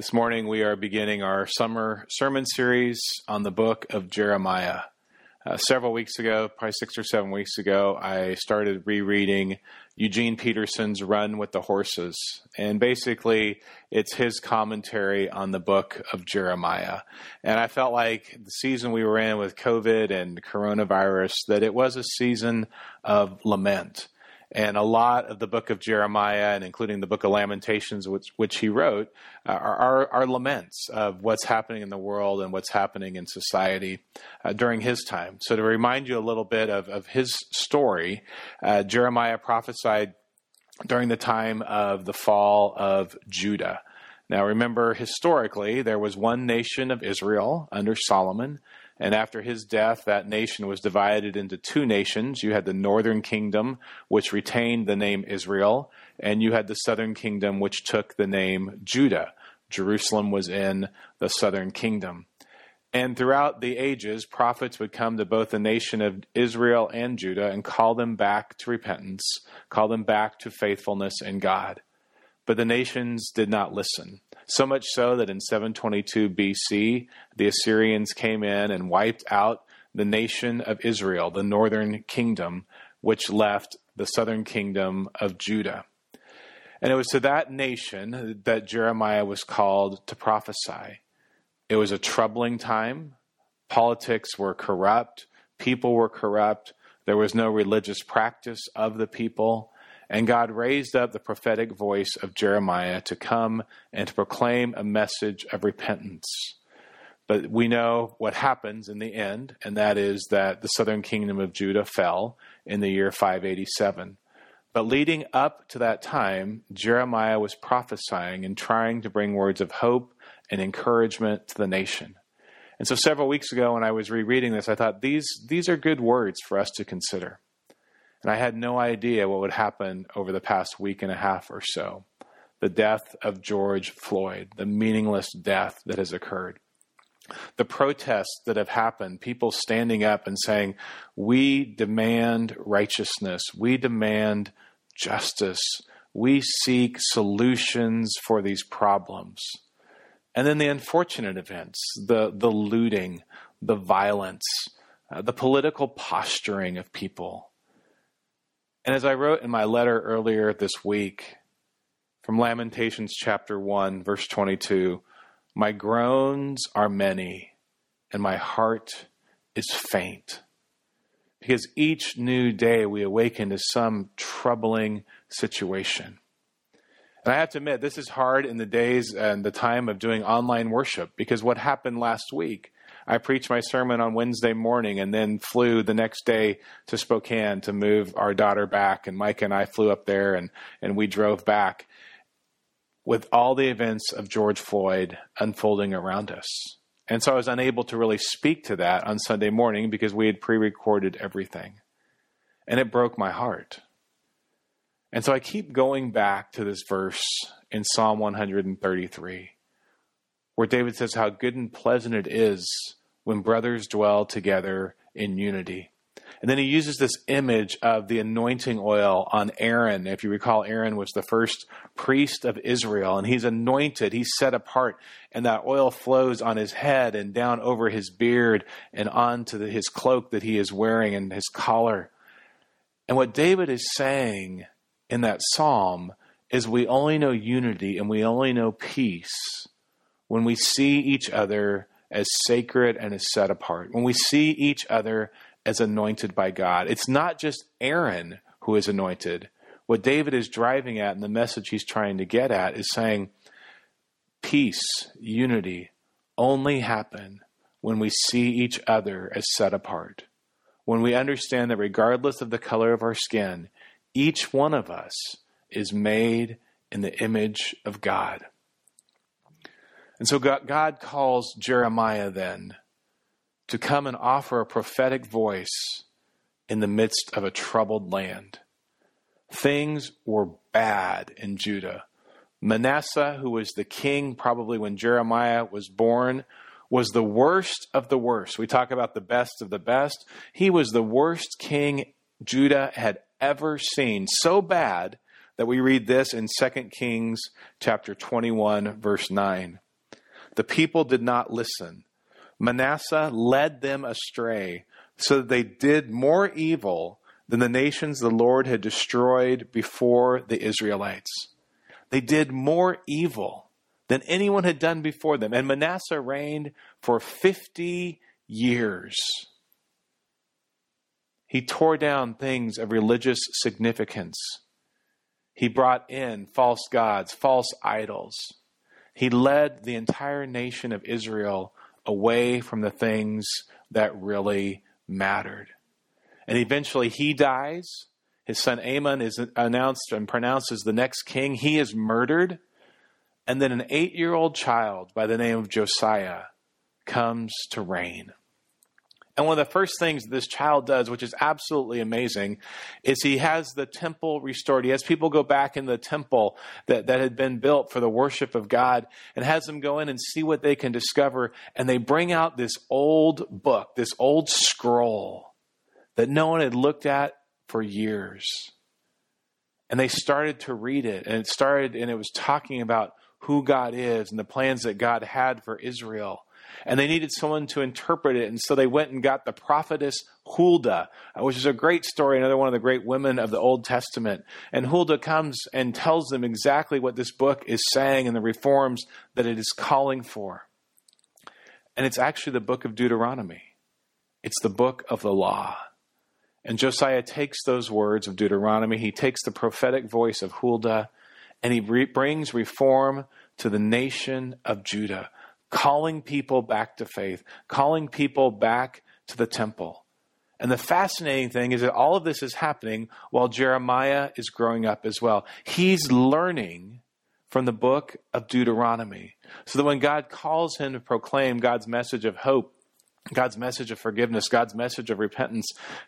This morning we are beginning our summer sermon series on the book of Jeremiah. Uh, several weeks ago, probably six or seven weeks ago, I started rereading Eugene Peterson's Run with the Horses. And basically, it's his commentary on the book of Jeremiah. And I felt like the season we were in with COVID and coronavirus, that it was a season of lament and a lot of the book of Jeremiah, and including the book of Lamentations, which, which he wrote, uh, are, are, are, laments of what's happening in the world and what's happening in society uh, during his time. So, to remind you a little bit of, of his story, uh, Jeremiah prophesied during the time of the fall of Judah. Now, remember, historically, there was one nation of Israel under Solomon. And after his death, that nation was divided into two nations. You had the northern kingdom, which retained the name Israel, and you had the southern kingdom, which took the name Judah. Jerusalem was in the southern kingdom. And throughout the ages, prophets would come to both the nation of Israel and Judah and call them back to repentance, call them back to faithfulness in God. But the nations did not listen. So much so that in 722 BC, the Assyrians came in and wiped out the nation of Israel, the northern kingdom, which left the southern kingdom of Judah. And it was to that nation that Jeremiah was called to prophesy. It was a troubling time. Politics were corrupt, people were corrupt, there was no religious practice of the people. And God raised up the prophetic voice of Jeremiah to come and to proclaim a message of repentance. But we know what happens in the end, and that is that the southern kingdom of Judah fell in the year 587. But leading up to that time, Jeremiah was prophesying and trying to bring words of hope and encouragement to the nation. And so several weeks ago when I was rereading this, I thought these, these are good words for us to consider. And I had no idea what would happen over the past week and a half or so. The death of George Floyd, the meaningless death that has occurred. The protests that have happened, people standing up and saying, We demand righteousness, we demand justice, we seek solutions for these problems. And then the unfortunate events, the, the looting, the violence, uh, the political posturing of people and as I wrote in my letter earlier this week from Lamentations chapter 1, verse 22, my groans are many, and my heart is faint. Because each new day we awaken to some troubling situation. And I have to admit, this is hard in the days and the time of doing online worship because what happened last week I preached my sermon on Wednesday morning and then flew the next day to Spokane to move our daughter back. And Mike and I flew up there and, and we drove back with all the events of George Floyd unfolding around us. And so I was unable to really speak to that on Sunday morning because we had pre recorded everything. And it broke my heart. And so I keep going back to this verse in Psalm 133, where David says how good and pleasant it is when brothers dwell together in unity. And then he uses this image of the anointing oil on Aaron. If you recall, Aaron was the first priest of Israel, and he's anointed, he's set apart, and that oil flows on his head and down over his beard and onto the, his cloak that he is wearing and his collar. And what David is saying in that psalm is we only know unity and we only know peace when we see each other as sacred and as set apart, when we see each other as anointed by God. It's not just Aaron who is anointed. What David is driving at and the message he's trying to get at is saying peace, unity only happen when we see each other as set apart. When we understand that regardless of the color of our skin, each one of us is made in the image of God. And so God calls Jeremiah then to come and offer a prophetic voice in the midst of a troubled land. Things were bad in Judah. Manasseh, who was the king probably when Jeremiah was born, was the worst of the worst. We talk about the best of the best. He was the worst king Judah had ever seen. So bad that we read this in 2 Kings chapter 21 verse 9. The people did not listen. Manasseh led them astray, so that they did more evil than the nations the Lord had destroyed before the Israelites. They did more evil than anyone had done before them. And Manasseh reigned for 50 years. He tore down things of religious significance. He brought in false gods, false idols. He led the entire nation of Israel away from the things that really mattered. And eventually he dies. His son Amon is announced and pronounced as the next king. He is murdered. And then an eight year old child by the name of Josiah comes to reign. And one of the first things this child does, which is absolutely amazing, is he has the temple restored. He has people go back in the temple that, that had been built for the worship of God and has them go in and see what they can discover. And they bring out this old book, this old scroll that no one had looked at for years. And they started to read it, and it started, and it was talking about who God is and the plans that God had for Israel. And they needed someone to interpret it. And so they went and got the prophetess Huldah, uh, which is a great story, another one of the great women of the Old Testament. And Huldah comes and tells them exactly what this book is saying and the reforms that it is calling for. And it's actually the book of Deuteronomy, it's the book of the law. And Josiah takes those words of Deuteronomy, he takes the prophetic voice of Huldah, and he re- brings reform to the nation of Judah, calling people back to faith, calling people back to the temple. And the fascinating thing is that all of this is happening while Jeremiah is growing up as well. He's learning from the book of Deuteronomy. So that when God calls him to proclaim God's message of hope, God's message of forgiveness, God's message of repentance,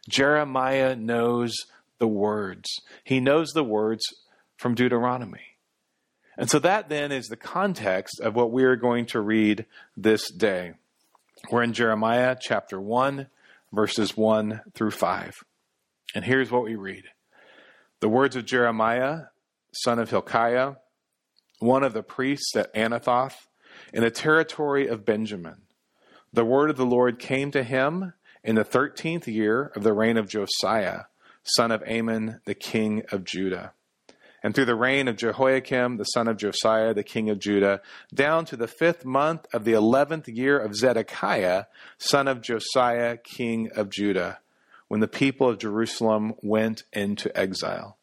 Jeremiah knows the words. He knows the words from Deuteronomy. And so that then is the context of what we are going to read this day. We're in Jeremiah chapter 1, verses 1 through 5. And here's what we read The words of Jeremiah, son of Hilkiah, one of the priests at Anathoth, in the territory of Benjamin. The word of the Lord came to him in the thirteenth year of the reign of Josiah, son of Amon, the king of Judah and through the reign of Jehoiakim, the son of Josiah, the king of Judah, down to the fifth month of the eleventh year of Zedekiah, son of Josiah, king of Judah, when the people of Jerusalem went into exile.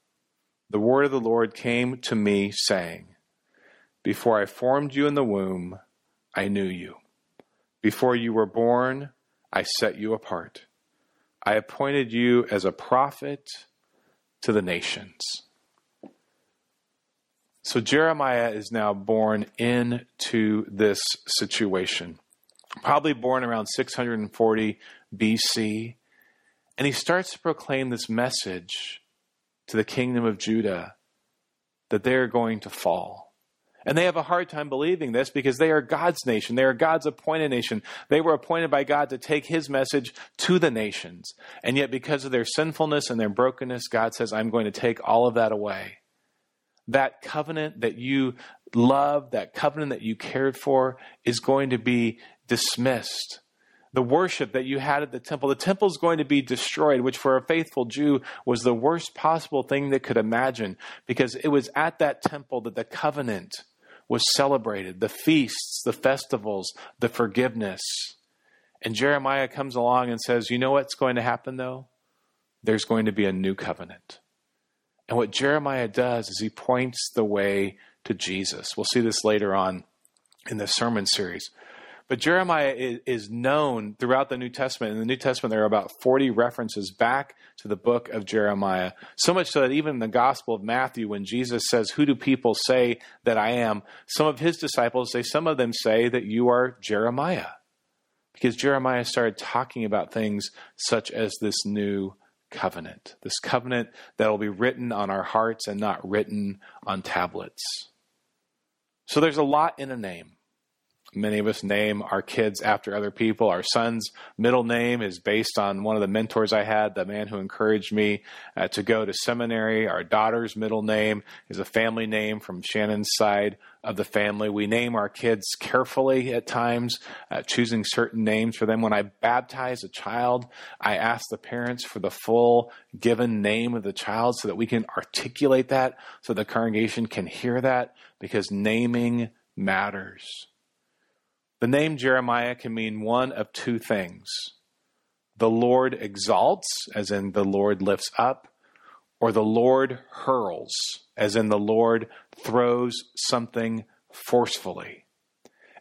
The word of the Lord came to me, saying, Before I formed you in the womb, I knew you. Before you were born, I set you apart. I appointed you as a prophet to the nations. So Jeremiah is now born into this situation, probably born around 640 BC. And he starts to proclaim this message to the kingdom of Judah that they are going to fall. And they have a hard time believing this because they are God's nation. They are God's appointed nation. They were appointed by God to take his message to the nations. And yet, because of their sinfulness and their brokenness, God says, I'm going to take all of that away that covenant that you loved, that covenant that you cared for, is going to be dismissed. The worship that you had at the temple, the temple is going to be destroyed, which for a faithful Jew was the worst possible thing they could imagine, because it was at that temple that the covenant was celebrated the feasts, the festivals, the forgiveness. And Jeremiah comes along and says, You know what's going to happen though? There's going to be a new covenant. And what Jeremiah does is he points the way to Jesus. We'll see this later on in the sermon series. But Jeremiah is, known throughout the New Testament. In the New Testament, there are about 40 references back to the book of Jeremiah. So much so that even in the Gospel of Matthew, when Jesus says, Who do people say that I am? Some of his disciples say, Some of them say that you are Jeremiah. Because Jeremiah started talking about things such as this new covenant, this covenant that will be written on our hearts and not written on tablets. So there's a lot in a name. Many of us name our kids after other people. Our son's middle name is based on one of the mentors I had, the man who encouraged me uh, to go to seminary. Our daughter's middle name is a family name from Shannon's side of the family. We name our kids carefully at times, uh, choosing certain names for them. When I baptize a child, I ask the parents for the full given name of the child so that we can articulate that, so the congregation can hear that, because naming matters. The name Jeremiah can mean one of two things the Lord exalts, as in the Lord lifts up, or the Lord hurls, as in the Lord throws something forcefully.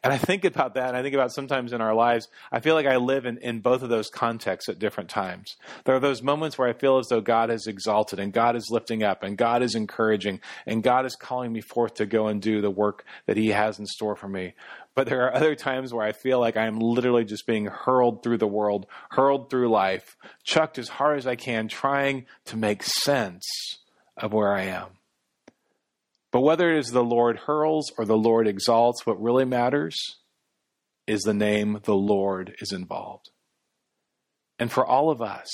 And I think about that. and I think about sometimes in our lives, I feel like I live in, in both of those contexts at different times. There are those moments where I feel as though God is exalted and God is lifting up and God is encouraging and God is calling me forth to go and do the work that He has in store for me. But there are other times where I feel like I am literally just being hurled through the world, hurled through life, chucked as hard as I can, trying to make sense of where I am. But whether it is the Lord hurls or the Lord exalts, what really matters is the name the Lord is involved. And for all of us,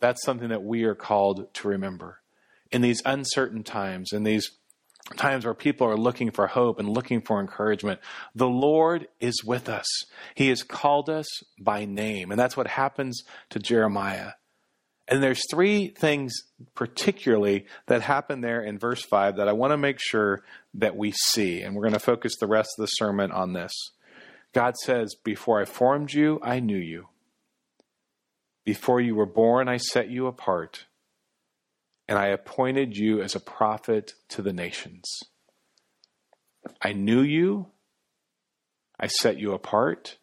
that's something that we are called to remember. In these uncertain times, in these times where people are looking for hope and looking for encouragement. The Lord is with us. He has called us by name. And that's what happens to Jeremiah. And there's three things particularly that happen there in verse 5 that I want to make sure that we see. And we're going to focus the rest of the sermon on this. God says, Before I formed you, I knew you. Before you were born, I set you apart and I appointed you as a prophet to the nations. I knew you, I set you apart,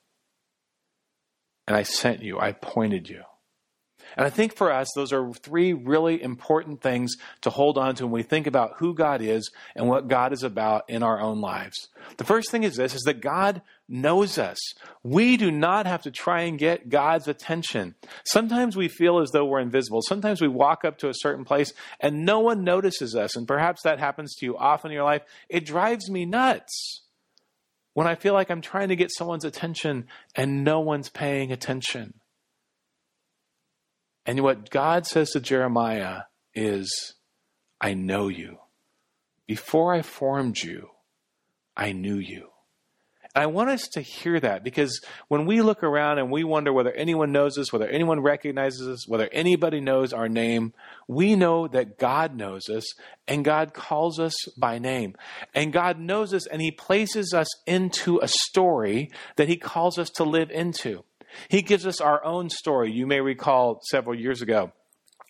and I sent you, I appointed you. And I think for us, those are three really important things to hold on to when we think about who God is and what God is about in our own lives. The first thing is this, is that God knows us. We do not have to try and get God's attention. Sometimes we feel as though we're invisible. Sometimes we walk up to a certain place and no one notices us. And perhaps that happens to you often in your life. It drives me nuts when I feel like I'm trying to get someone's attention and no one's paying attention. And what God says to Jeremiah is, I know you. Before I formed you, I knew you. And I want us to hear that because when we look around and we wonder whether anyone knows us, whether anyone recognizes us, whether anybody knows our name, we know that God knows us and God calls us by name. And God knows us and He places us into a story that He calls us to live into. He gives us our own story. You may recall several years ago,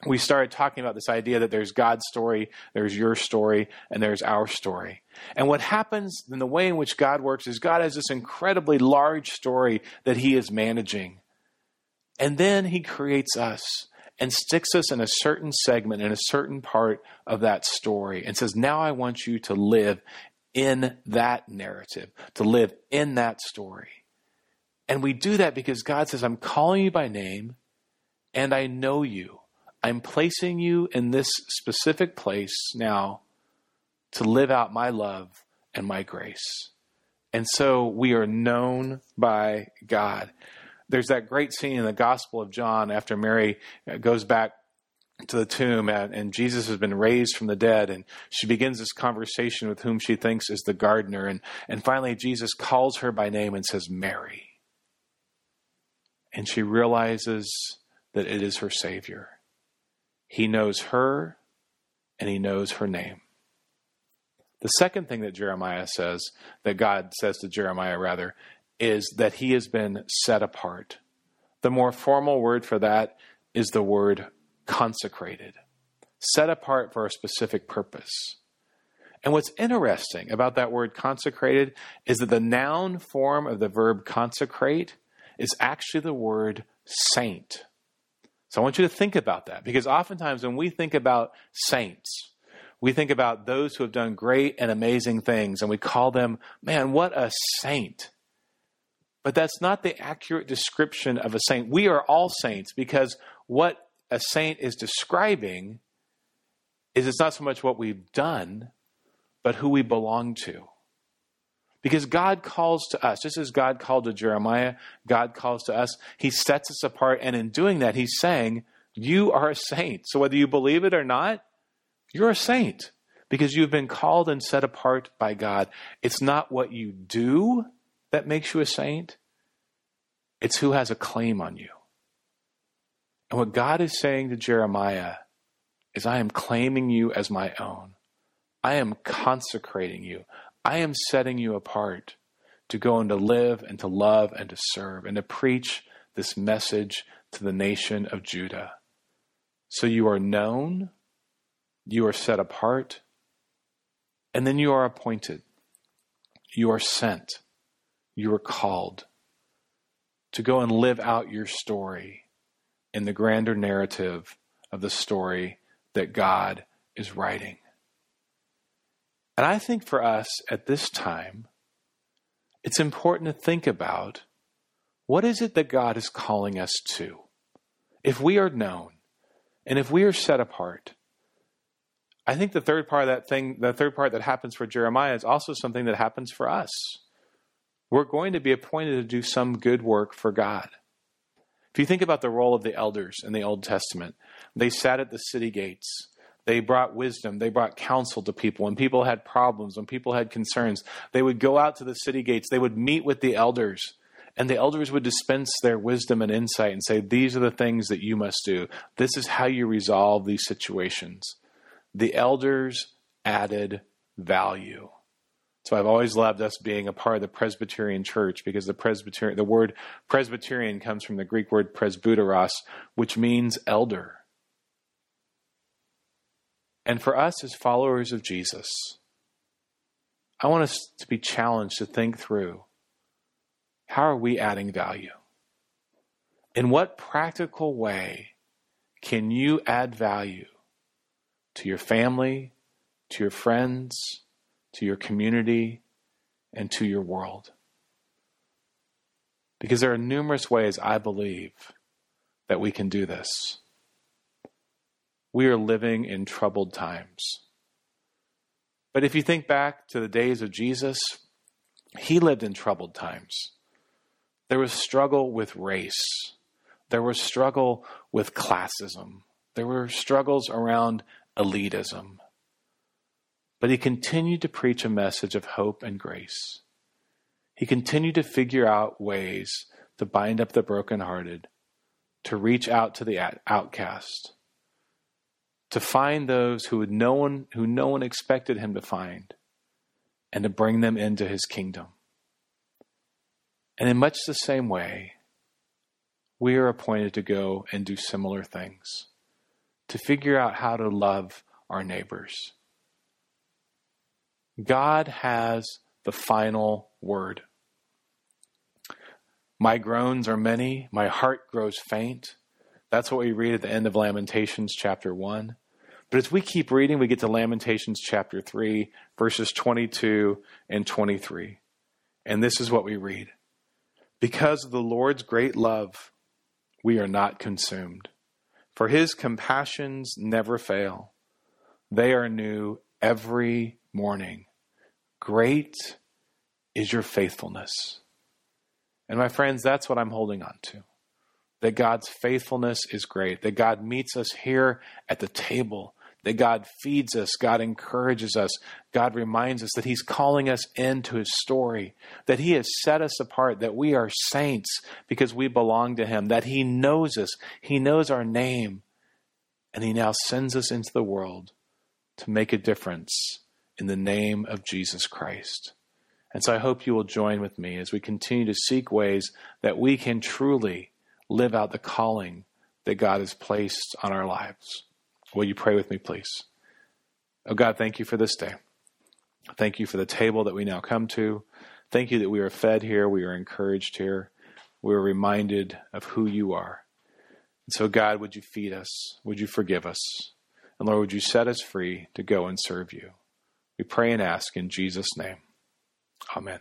we started talking about this idea that there's God's story, there's your story, and there's our story. And what happens in the way in which God works is God has this incredibly large story that He is managing. And then He creates us and sticks us in a certain segment, in a certain part of that story, and says, Now I want you to live in that narrative, to live in that story. And we do that because God says, I'm calling you by name and I know you. I'm placing you in this specific place now to live out my love and my grace. And so we are known by God. There's that great scene in the Gospel of John after Mary uh, goes back to the tomb and, and, Jesus has been raised from the dead and she begins this conversation with whom she thinks is the gardener and, and finally Jesus calls her by name and says Mary and she realizes that it is her Savior. He knows her and he knows her name. The second thing that Jeremiah says, that God says to Jeremiah rather, is that he has been set apart. The more formal word for that is the word consecrated, set apart for a specific purpose. And what's interesting about that word consecrated is that the noun form of the verb consecrate is actually the word saint. So I want you to think about that because oftentimes when we think about saints, we think about those who have done great and amazing things and we call them, man, what a saint. But that's not the accurate description of a saint. We are all saints because what a saint is describing is it's not so much what we've done, but who we belong to. Because God calls to us, just as God called to Jeremiah, God calls to us. He sets us apart, and in doing that, He's saying, You are a saint. So whether you believe it or not, you're a saint because you've been called and set apart by God. It's not what you do that makes you a saint, it's who has a claim on you. And what God is saying to Jeremiah is, I am claiming you as my own. I am consecrating you. I am setting you apart to go and to live and to love and to serve and to preach this message to the nation of Judah. So you are known, you are set apart, and then you are appointed. You are sent. You are called to go and live out your story in the grander narrative of the story that God is writing. And I think for us at this time, it's important to think about what is it that God is calling us to? If we are known and if we are set apart, I think the third part of that thing, the third part that happens for Jeremiah is also something that happens for us. We're going to be appointed to do some good work for God. If you think about the role of the elders in the Old Testament, they sat at the city gates. They brought wisdom. They brought counsel to people. When people had problems, when people had concerns, they would go out to the city gates. They would meet with the elders. And the elders would dispense their wisdom and insight and say, These are the things that you must do. This is how you resolve these situations. The elders added value. So I've always loved us being a part of the Presbyterian Church because the Presbyterian, the word Presbyterian comes from the Greek word presbyteros, which means elder. And for us as followers of Jesus, I want us to be challenged to think through how are we adding value? In what practical way can you add value to your family, to your friends, to your community, and to your world? Because there are numerous ways I believe that we can do this we are living in troubled times. But if you think back to the days of Jesus, he lived in troubled times. There was struggle with race. There was struggle with classism. There were struggles around elitism. But he continued to preach a message of hope and grace. He continued to figure out ways to bind up the brokenhearted, to reach out to the outcast, to find those who no one who no one expected him to find and to bring them into his kingdom. And in much the same way, we are appointed to go and do similar things, to figure out how to love our neighbors. God has the final word. My groans are many, my heart grows faint. That's what we read at the end of Lamentations chapter 1. But as we keep reading, we get to Lamentations chapter 3, verses 22 and 23. And this is what we read Because of the Lord's great love, we are not consumed, for his compassions never fail. They are new every morning. Great is your faithfulness. And my friends, that's what I'm holding on to that God's faithfulness is great, that God meets us here at the table, that God feeds us, God encourages us, God reminds us that He's calling us into His story, that He has set us apart, that we are saints because we belong to Him, that He knows us, He knows our name, and He now sends us into the world to make a difference in the name of Jesus Christ. And so I hope you will join with me as we continue to seek ways that we can truly live out the calling that God has placed on our lives. Will you pray with me, please? Oh God, thank you for this day. Thank you for the table that we now come to. Thank you that we are fed here, we are encouraged here, we are reminded of who you are. And so, God, would you feed us? Would you forgive us? And Lord, would you set us free to go and serve you? We pray and ask in Jesus' name. Amen.